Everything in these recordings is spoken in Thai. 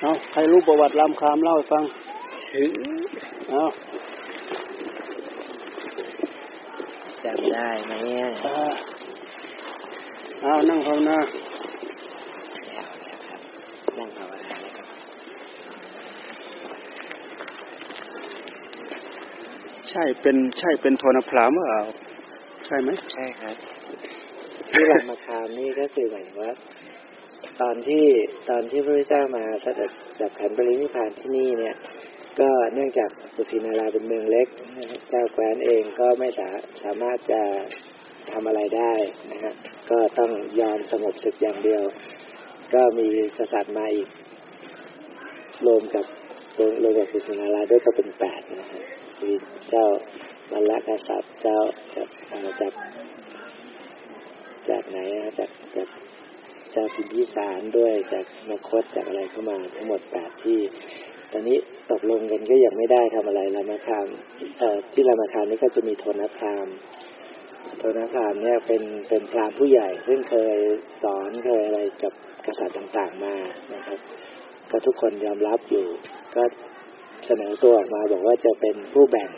เอาใครรู้ประวัติรามคามเล่าให้ฟังเอาจำได้ไหมเอานั่งภาวนานั่งภาวนานะครับใช่เป็นใช่เป็นโทนพรามหรือเปล่า ใช่ไหมใช่ครับที่รามคามนี่ก็คือหมายว่า ตอนที่ตอนที่พระพุทธเจ้ามาสด็จดับขันปรินิพานที่นี่เนี่ย ก็เนื่องจากกุสินาราเป็นเมืองเล็ก เจ้าแคว้นเองก็ไม่สาสามารถจะทำอะไรได้นะฮะก็ต้องยอมสงบศึกอย่างเดียว ก็มีกษัตริย์มาอีกรวมกับรวมกับกุสินาราด้วยก็เป็นแปดนะฮะมีเจ้าบัลละกษัตริย์เจ้าจากจากจากไหนนะจากจาก จ้าพิมพิสารด้วยจากนคตจากอะไรเข้ามาทั้งหมดแปดที่ ตอนนี้ตกลงกันก็ยังไม่ได้ทำอะไรรามาคามที่รามาคามนี่ก็จะมีโทนพรามโทนพรามเนี่ยเป็นเป็นพรามผู้ใหญ่ ซึ่งเคยสอนเคยอะไรกับกษัตริย์ต่างๆมานะครับ ก็ทุกคนยอมรับอยู่ ก็เสนอตัวออกมาบอกว่าจะเป็นผู้แบ่ง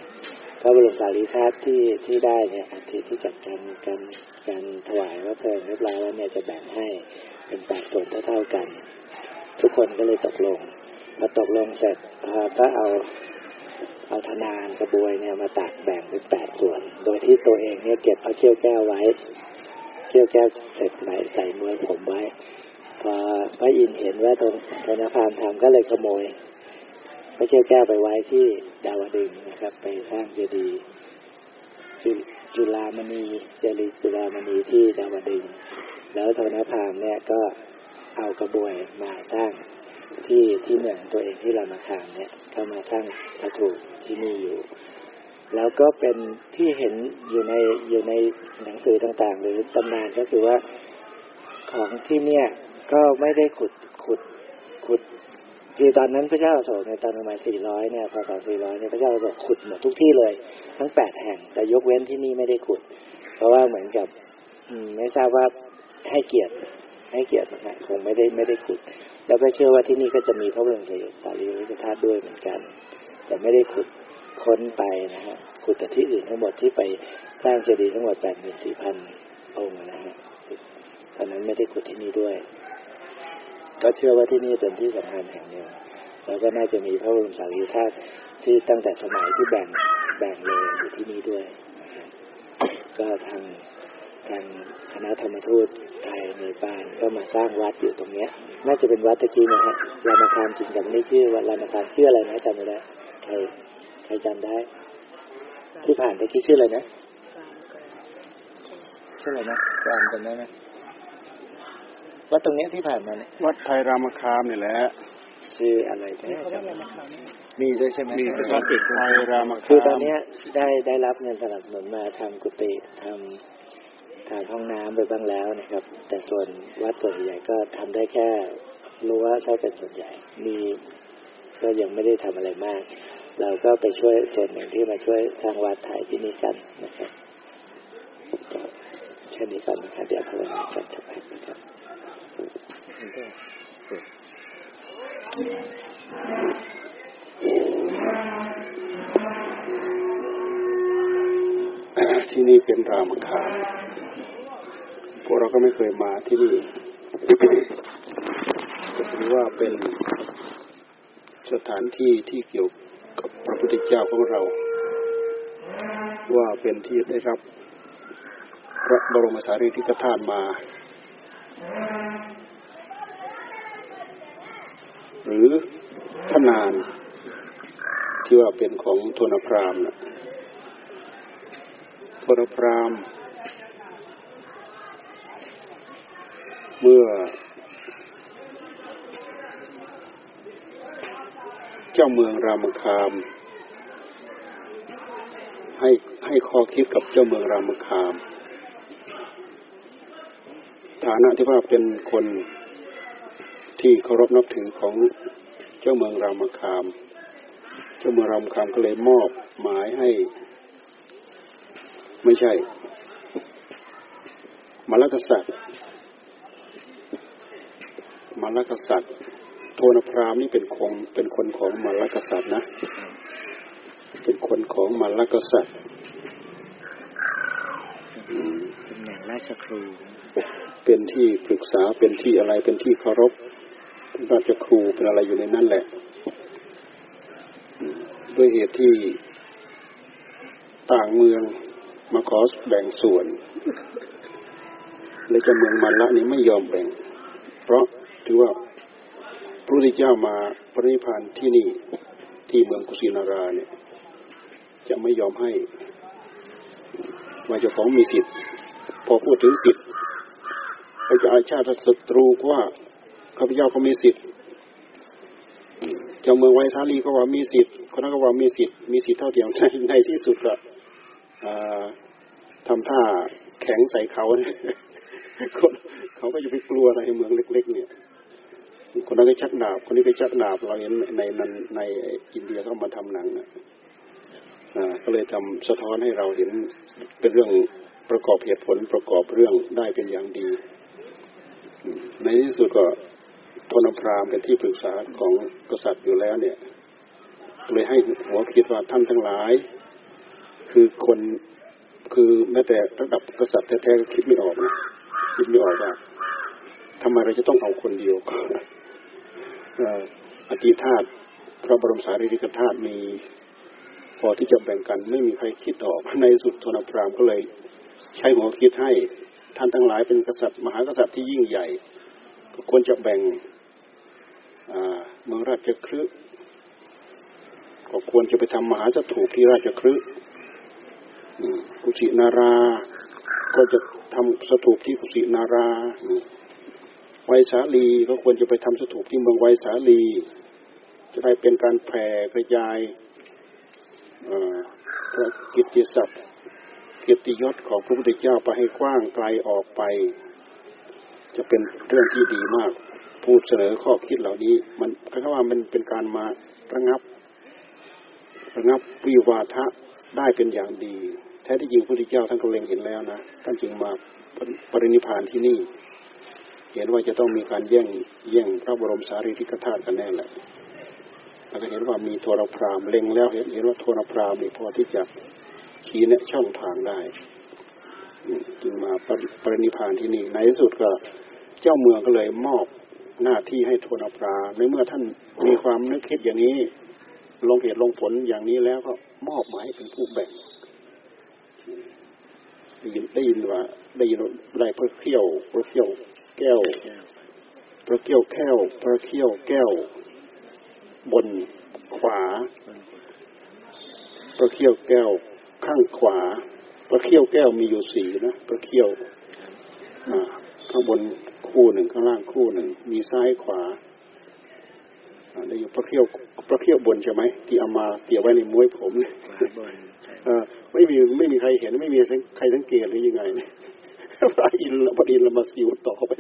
พระบรมสารีริกที่ที่ได้เนี่ยอัฐิที่จัดการการ การถวายพระเพลิงเรียบร้อยแล้วเนี่ยจะแบ่งให้เป็นแปดส่วนเท่าๆกัน ทุกคนก็เลยตกลงพอตกลงเสร็จก็เอาเอาธนานกระบวยเนี่ยมาตัดแบ่งเป็นแปดส่วน โดยที่ตัวเองเนี่ยเก็บพระเขี้ยวแก้วไว้ เขี้ยวแก้วเสร็จใหม่ใส่มือผมไว้ พอพระอินเห็นว่าตรงธนาพามทำก็เลยขโมยพระเขี้ยวแก้วไปไว้ที่ดาวดึงนะครับ ไปสร้างเจดีย์ จุลามณีเจดีย์จุลามณีที่ดาวดึงแล้วธนพามเนี่ยก็เอากระบวยมาสร้างที่ที่เมืองตัวเองที่รามาคามเนี่ยก็มาสร้างพระถูกที่นี่อยู่ แล้วก็เป็นที่เห็นอยู่ในอยู่ในหนังสือต่างๆ หรือตำนานก็คือว่าของที่เนี่ยก็ไม่ได้ขุดขุดขุด คือตอนนั้นพระเจ้าอโศกในตอนประมาณสี่ร้อยเนี่ยพศสี่ร้อยเนี่ยพระเจ้าอโศกขุดหมดทุกที่เลย ทั้งแปดแห่งแต่ยกเว้นที่นี่ไม่ได้ขุด เพราะว่าเหมือนกับอืมไม่ทราบว่าให้เกียรติให้เกียรตินะคงไม่ได้ไม่ได้ขุด แล้วก็เชื่อว่าที่นี่ก็จะมีพระบรมสารีริกธาตุด้วยเหมือนกัน แต่ไม่ได้ขุดค้นไปนะฮะขุดแต่ที่อื่นทั้งหมดที่ไปสร้างเจดีย์ทั้งหมดแปดหมื่นสี่พันองค์นะฮะตอนนั้นไม่ได้ขุดที่นี่ด้วย ก็เชื่อว่าที่นี่เป็นที่สำคัญแห่งหนึ่งแล้วก็น่าจะมีพระบรมสารีริกธาตุที่ตั้งแต่สมัยที่แบ่งแบ่งเลยอยู่ที่นี่ด้วย ก็ทางทางคณะธรรมทูตไทยในบ้านก็มาสร้างวัดอยู่ตรงเนี้ย น่าจะเป็นวัดตะกี้นะฮะรามาคามจริงแต่ไม่ชื่อว่ารามาคามชื่ออะไรนะจำไม่ได้ใครใครจำได้ ที่ผ่านตะกี้ชื่ออะไรนะชื่ออะไรนะจำจำได้ไหม วัดตรงเนี้ยที่ผ่านมาเนี่ยวัดไทยรามคามนี่แหละชื่ออะไรแน่มีด้วยใช่ไหมมีภาษาอังกฤษไทยรามคามคือตอนนี้ได้ได้รับเงินสนับสนุนมาทำกุฏิทำทางห้องน้ำไปบ้างแล้วนะครับ แต่ส่วนวัดส่วนใหญ่ก็ทำได้แค่รั้วเท่าเป็นส่วนใหญ่มีก็ยังไม่ได้ทำอะไรมาก เราก็ไปช่วยส่วนหนึ่งที่มาช่วยสร้างวัดถ่ายที่นี่กันนะครับแค่นี้ก่อนนะครับเดี๋ยวภาวนากันจะไปนะครับ ที่นี่เป็นรามคามวกเราก็ไม่เคยมาที่นี่ก็ถือว่าเป็นสถานที่ที่เกี่ยวกับพระพุทธเจ้าของเรา ว่าเป็นที่ได้รับพระบรมสารีริกธาตุมา หรือทนานที่ว่าเป็นของโทนพรามนะทนพรามเมื่อ เจ้าเมืองรามคาม ให้ให้ข้อคิดกับเจ้าเมืองรามคาม ฐานะที่ว่าเป็นคน ที่เคารพนับถือของเจ้าเมืองรามคาม เจ้าเมืองรามคามก็เลยมอบหมายให้ ไม่ใช่มรรคษัตริย์มรรคษัตริย์ทนพราหมณ์นี่เป็นคงเป็นคนของมรรคกษัตริย์นะ เป็นคนของมรรคกษัตริย์อืมตำแหน่งราชครู เป็นที่ปรึกษาเป็นที่อะไรเป็นที่เคารพเป็ นราชครูเป็นอะไรอยู่ในนั้นแหละ ด้วยเหตุที่ต่างเมืองมาขอแบ่งส่วนและจะเมืองมันละนี้ไม่ยอมแบ่ง เพราะถือว่าพระพุทธเจ้ามาปรินิพพานที่นี่ที่เมืองกุสินาราเนี่ย จะไม่ยอมให้ว่าเจ้าของมีสิทธิ์ พอพูดถึงสิทธิ์ก็จะอาชาติศัตรูว่า ข้าพเจ้าก็มีสิทธิ์เจ้าเมืองไวสาลีก็ว่ามีสิทธิ์คนนั้นก็ว่ามีสิทธิ์มีสิทธิ์เท่าเทียมในในที่สุดก็อ่าทำท่าแข็งใส่เขาเนี่ยคนเขาก็จะไปกลัวอะไรเมืองเล็ก ๆ เนี่ยคนนั้นก็ชักดาบ คนนี้ก็ชักดาบเราเห็นในในในอินเดียเขามาทำหนังอ่าก็เลยทำสะท้อนให้เราเห็นเป็นเรื่องประกอบเหตุผลประกอบเรื่องได้เป็นอย่างดี ในที่สุดก็ ทนพรามเป็นที่ปรึกษาของกษัตริย์อยู่แล้วเนี่ย เลยให้หัวคิดว่าท่านทั้งหลาย คือคนคือแม้แต่ระดับกษัตริย์แท้ๆก็คิดไม่ออกนะคิดไม่ออกว่าทำไมเราจะต้องเอาคนเดียวอธิธาตุพระบรมสารีริกธาตุมีพอที่จะแบ่งกันไม่มีใครคิดออกในสุดทนพรามก็เลย ใช้หัวคิดให้ท่านทั้งหลายเป็นกษัตริย์มหากษัตริย์ที่ยิ่งใหญ่ก็ควรจะแบ่ง เมืองราชคฤห์ก็ควรจะไปทำมหาสถูปที่ราชคฤห์อืมกุสินารา ก็จะทำสถูปที่กุสินาราไวสาลีก็ควรจะไปทำสถูปที่เมืองไวสาลี จะได้เป็นการแผ่กระจายพระกิตติศัพท์เกียรติยศของพระพุทธเจ้าไปให้กว้างไกลออกไป จะเป็นเรื่องที่ดีมาก พูดเสนอข้อคิดเหล่านี้ มันคำว่ามันเป็นการมาระงับระงับวิวาทะได้เป็นอย่างดี แท้ที่จริงพระพุทธเจ้าท่านก็เล็งเห็นแล้วนะท่านจึงมาปรินิพานที่นี่ เห็นว่าจะต้องมีการแย่งแย่งพระบรมสารีริกธาตุกันแน่แหละแล้วก็เห็นว่ามีโทรพรามเล็งแล้วเห็นเห็นว่าโทรพรามนี่พอที่จะชี้แนะช่องทางได้มจึงมาปรินิพานที่นี่ในที่สุดก็เจ้าเมืองก็เลยมอบ หน้าที่ให้โทนอปราในเมื่อท่านมีความนึกคิดอย่างนี้ ลงเหตุลงผลอย่างนี้แล้วก็มอบหมายเป็นผู้แบ่งได้ยินได้ยินว่าได้ยินได้พระเขี้ยวพระเขี้ยวแก้วพระเขี้ยวแก้วพระเขี้ยวแก้ว บนขวาพระเขี้ยวแก้วข้างขวาพระเขี้ยวแก้วมีอยู่สีนะพระเขี้ยวข้างบน คู่หนึ่งข้างล่างคู่หนึ่ง มีซ้ายขวาอ่าได้อยู่พระเขี้ยวพระเขี้ยวบนใช่ไหมที่เอามาเกี่ยวไว้ในม้วยผมเนี่ยขวาบนใช่เอ่อไม่มีไม่มีใครเห็นไม่มีใครสังเกตหรือยังไงเนี่ยพระอินทร์พระอินทร์เรามาสิวต่อไป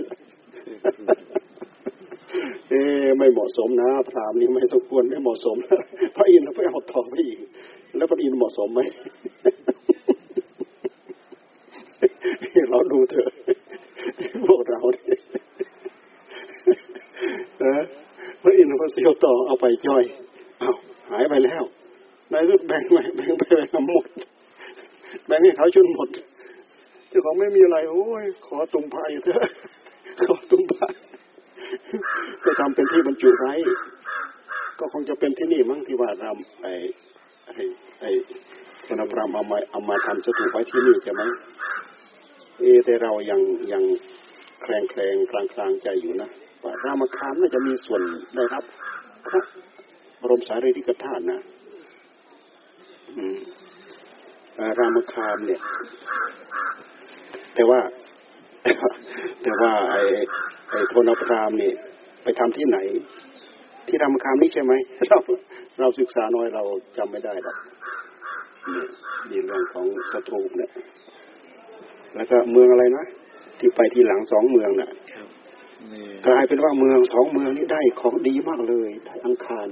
เอ๊ะไม่เหมาะสมนะพรามนี่ไม่สมควรไม่เหมาะสมนะพระอินทร์ไปเอาต่อไปอีก แล้วพระอินทร์เหมาะสมไหมเราดูเถอะพวกเราเนี่ยเออพระอินทร์พระ เสียวต่อเอาไปย่อยเอาหายไปแล้วนายรุดแบ่งไปแบ่งไปแบ่งหมด แบ่งให้เขาจนหมดเจ้าของไม่มีอะไรโอ้ยขอตุ่มพายเถอะขอตุ่มพายก็ทำเป็นที่บรรจุไว้ก็คงจะเป็นที่นี่มั้งที่ว่าเราไอ้ไอ้ไอ้ธนพรามเอามาเอามาทำสถูปไว้ที่นี่ใช่ไหมเอแต่เรายังยังแคลงแคลงกลางกลางใจอยู่นะ รามคามน่าจะมีส่วนได้รับพระบรมสารีริกธาตุนะรามคามเนี่ย แต่ว่า แต่ว่าไอ้ไอ้โทนพรามเนี่ยไปทำที่ไหน ที่รามคามนี่ใช่ไหมเราเราศึกษาน้อยเราจำไม่ได้หรอกนี่เรื่องของสตรูปเนี่ยแล้วก็เมืองอะไรนะที่ไปที่หลังสองเมืองน่ะ กลายเป็นว่าเมืองสองเมืองนี้ได้ของดีมากเลยได้อังคาร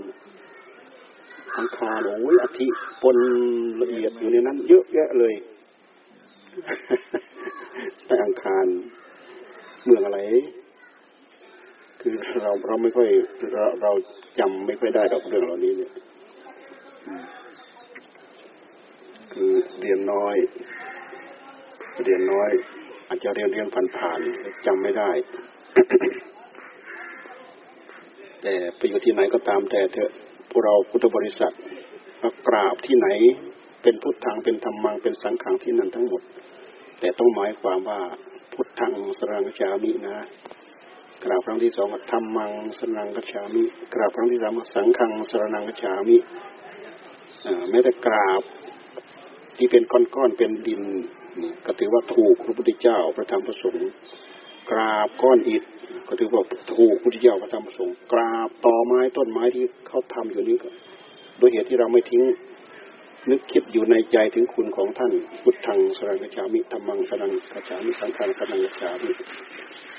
อังคารโอ้ยอาทิปนละเอียดอยู่ในนั้น เยอะแยะเลยได้อังคาร เมืองอะไร คือเราเราไม่ค่อยเราเราจำไม่ค่อยได้ดอกเรื่องเหล่านี้เนี่ยคือเรียนน้อย เรียนน้อย อาจจะเรียนเรียนผ่านๆจำไม่ได้ แต่ไปอยู่ที่ไหนก็ตามแต่เถอะพวกเราพุทธบริษัทมากราบที่ไหนเป็นพุทธังเป็นธรรมังเป็นสังขังที่นั่นทั้งหมด แต่ต้องหมายความว่าพุทธังสรังกชามินะ กราบครั้งที่สองธรรมังสรังกชามิ กราบครั้งที่สามสังขังสรังกชามิแม้แต่กราบที่เป็นก้อนๆเป็นดินก็ถือว่าถูกพระพุทธเจ้าพระธรรมพระสงฆ์ กราบก้อนอิฐก็ถือว่าถูกพุทธเจ้าพระธรรมพระสงฆ์กราบต่อไม้ต้นไม้ที่เขาทำอยู่นี้ก็โดยเหตุที่เราไม่ทิ้งนึกคิดอยู่ในใจถึงคุณของท่านพุทธังสรังกชามิธรรมังสรังกชามิสังฆังสรังกชามิ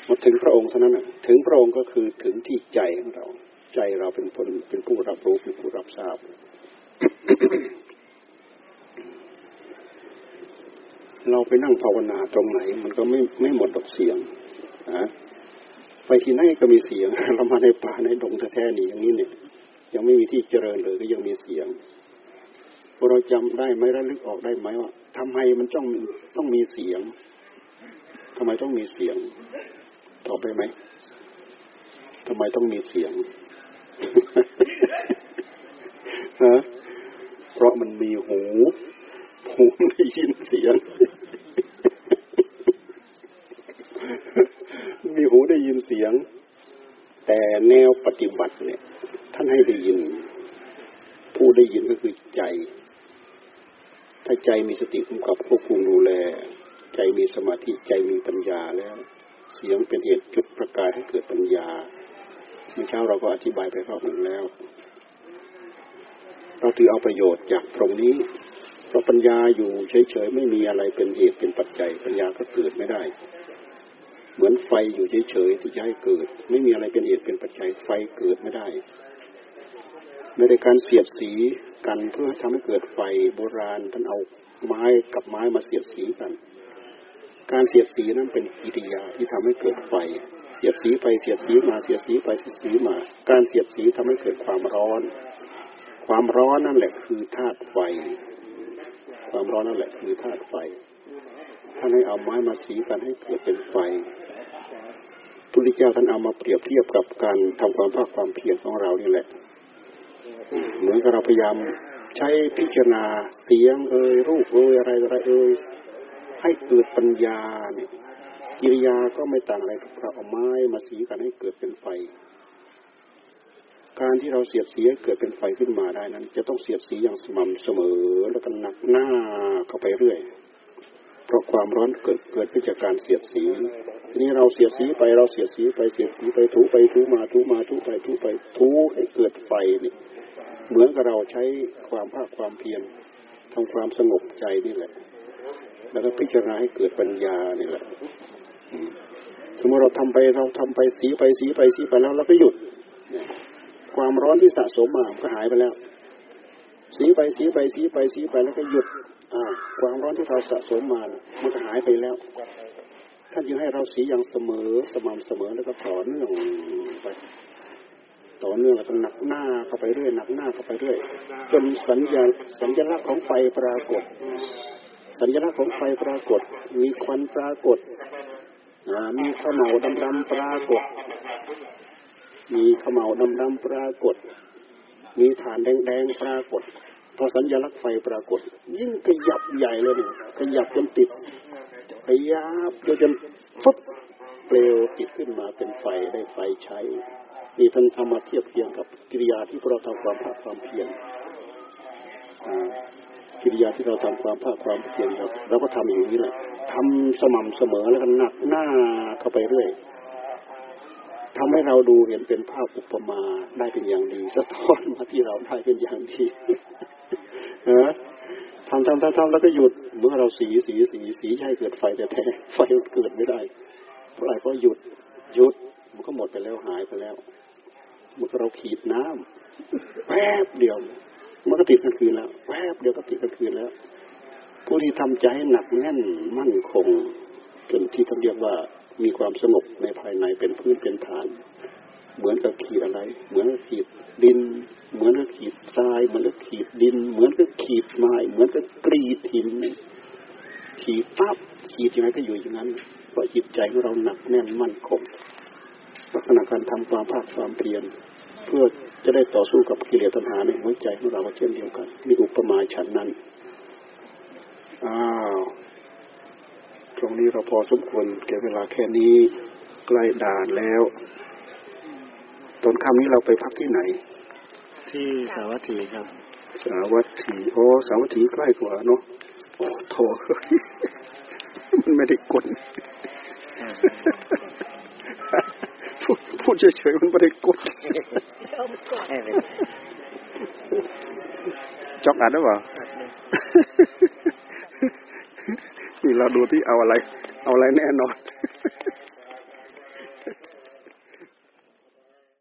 มาถึงพระองค์เท่านั้นถึงพระองค์ก็คือถึงที่ใจของเรา ใจเราเป็นคนเป็นผู้รับรู้เป็นผู้รับทราบ เราไปนั่งภาวนาตรงไหน มันก็ไม่ไม่หมดดอกเสียง ไปที่ไหนก็มีเสียง เรามาในป่าในดงแท้ๆนี่อย่างนี้เนี่ย ยังไม่มีที่เจริญเลยก็ยังมีเสียงพอเราจำได้ไหมระลึกออกได้ไหมว่าทำไมมันต้องต้องมีเสียงทำไมต้องมีเสียงตอบไปไหมทำไมต้องมีเสียงฮะเพราะมันมีหู หูได้ยินเสียง มีหู ได้ยินเสียง แต่แนวปฏิบัติเนี่ย ท่านให้ได้ยิน ผู้ได้ยินก็คือใจ ถ้าใจมีสติกำกับควบคุมดูแล ใจมีสมาธิใจมีปัญญาแล้ว เสียงเป็นเหตุจุดประกายให้เกิดปัญญาเมื่อเช้าเราก็อธิบายไปรอบหนึ่งแล้ว เราถือเอาประโยชน์จากตรงนี้เพราะปัญญาอยู่เฉยๆไม่มีอะไรเป็นเหตุเป็นปัจจัย ปัญญาก็เกิดไม่ได้ เหมือนไฟอยู่เฉยๆที่จะให้เกิด ไม่มีอะไรเป็นเหตุเป็นปัจจัยไฟเกิดไม่ได้ไม่ได้การเสียดสีกันเพื่อทำให้เกิดไฟโบราณท่านเอาไม้กับไม้มาเสียดสีกัน การเสียดสีนั้นเป็นกิริยาที่ทำให้เกิดไฟ เสียดสีไปเสียดสีมาเสียดสีไปเสียดสีมา การเสียดสีทำให้เกิดความร้อน ความร้อนนั่นแหละคือธาตุไฟ ความร้อนนั่นแหละคือธาตุไฟ ท่านให้เอาไม้มาสีกันให้เกิดเป็นไฟพุทธเจ้าท่านเอามาเปรียบเทียบกับการทำความภาคความเพียรของเรานี่แหละ เหมือนกับเราพยายามใช้พิจารณาเสียงเอ่ยรูปเอ่ยอะไรอะไรเอ่ยให้เกิดปัญญาเนี่ยกิริยาก็ไม่ต่างอะไรกับเราเอาไม้มาสีกันให้เกิดเป็นไฟ การที่เราเสียดสีให้เกิดเป็นไฟขึ้นมาได้นั้น จะต้องเสียดสีอย่างสม่ำเสมอแล้วก็หนักหน้าเข้าไปเรื่อย เพราะความร้อนเกิดเกิดขึ้นจากการเสียดสีทีนี้เราเสียดสีไปเราเสียดสีไปเสียดสีไปถูไปถูมาถูมาถูไปถูไปถูให้เกิดไฟนี่เหมือนกับเราใช้ความภาคความเพียรทำความสงบใจนี่แหละ แล้วก็พิจารณาให้เกิดปัญญานี่แหละสมมติเราทำไปเราทำไปสีไปสีไปสีไปแล้วเราก็หยุดความร้อนที่สะสมมาก็หายไปแล้ว สีไปสีไปสีไปสีไปแล้วก็หยุด ความร้อนที่เราสะสมมามันหายไปแล้วท่านจึงให้เราสีอย่างเสมอสม่ำเสมอแล้วก็ต่อเนื่องไปต่อเนื่องแล้วก็หนักหน้าเข้าไปเรื่อยหนักหน้าเข้าไปเรื่อยจนสัญญาสัญลักษณ์ของไฟปรากฏ สัญลักษณ์ของไฟปรากฏ มีควันปรากฏมีข้าวเหาดำๆปรากฏ มีขมเหลาดำๆปรากฏ มีฐานแดงๆปรากฏ พอสัญลักษณ์ไฟปรากฏ ยิ่งขยับใหญ่เลยเนี่ยขยับจนติดขยับจนจนฟุบเปลวติดขึ้นมาเป็นไฟได้ไฟใช้นี่ท่านเอามาเทียบเทียงกับกิริยาที่เราทำความภาคความเพียรกิริยาที่เราทำความภาคความเพียรเราก็ทำอย่างนี้แหละทำสม่ำเสมอแล้วก็หนักหน้าเข้าไปเรื่อย ทำให้เราดูเห็นเป็นภาพอุปมาได้เป็นอย่างดี สะท้อนมาที่เราได้เป็นอย่างดีเออทำทำทำทำแล้วก็หยุดเมื่อเราสีสีสีสีให้เกิดไฟแต่แท้ไฟเกิดไม่ได้เพราะอะไรเพราะหยุดหยุดมันก็หมดไปแล้วหายไปแล้วเมื่อเราขีดน้ำแวบเดียวมันก็ติดกันคืนแล้วแวบเดียวก็ติดกันคืนแล้ว ผู้ที่ทำใจให้หนักแน่นมั่นคงจนที่ท่านเรียกว่า มีความสงบในภายในเป็นพื้นเป็นฐาน เหมือนกับขีดอะไร เหมือนกับขีดดิน เหมือนกับขีดทราย เหมือนกับขีดดิน เหมือนกับขีดไม้ เหมือนกับกรีดหินขีดปั๊บขีดยังไงก็อยู่อย่างนั้นเพราะจิตใจของเราหนักแน่นมั่นคงลักษณะการทำความภาคความเปลี่ยน เพื่อจะได้ต่อสู้กับกิเลสตัณหาในหัวใจของเราเช่นเดียวกัน มีอุปมาฉันนั้นอ้า ตรงนี้เราพอสมควรแก่เวลาแค่นี้ใกล้ด่านแล้ว ตอนค่ำนี้เราไปพักที่ไหน ที่สาวัตถีครับ สาวัตถีโอ้สาวัตถีใกล้กว่าเนาะโอ้โถมันไม่ได้กดพูดพูดเฉยๆมันไม่ได้กดจอกอัดหรือเปล่า นี่เราดูที่เอ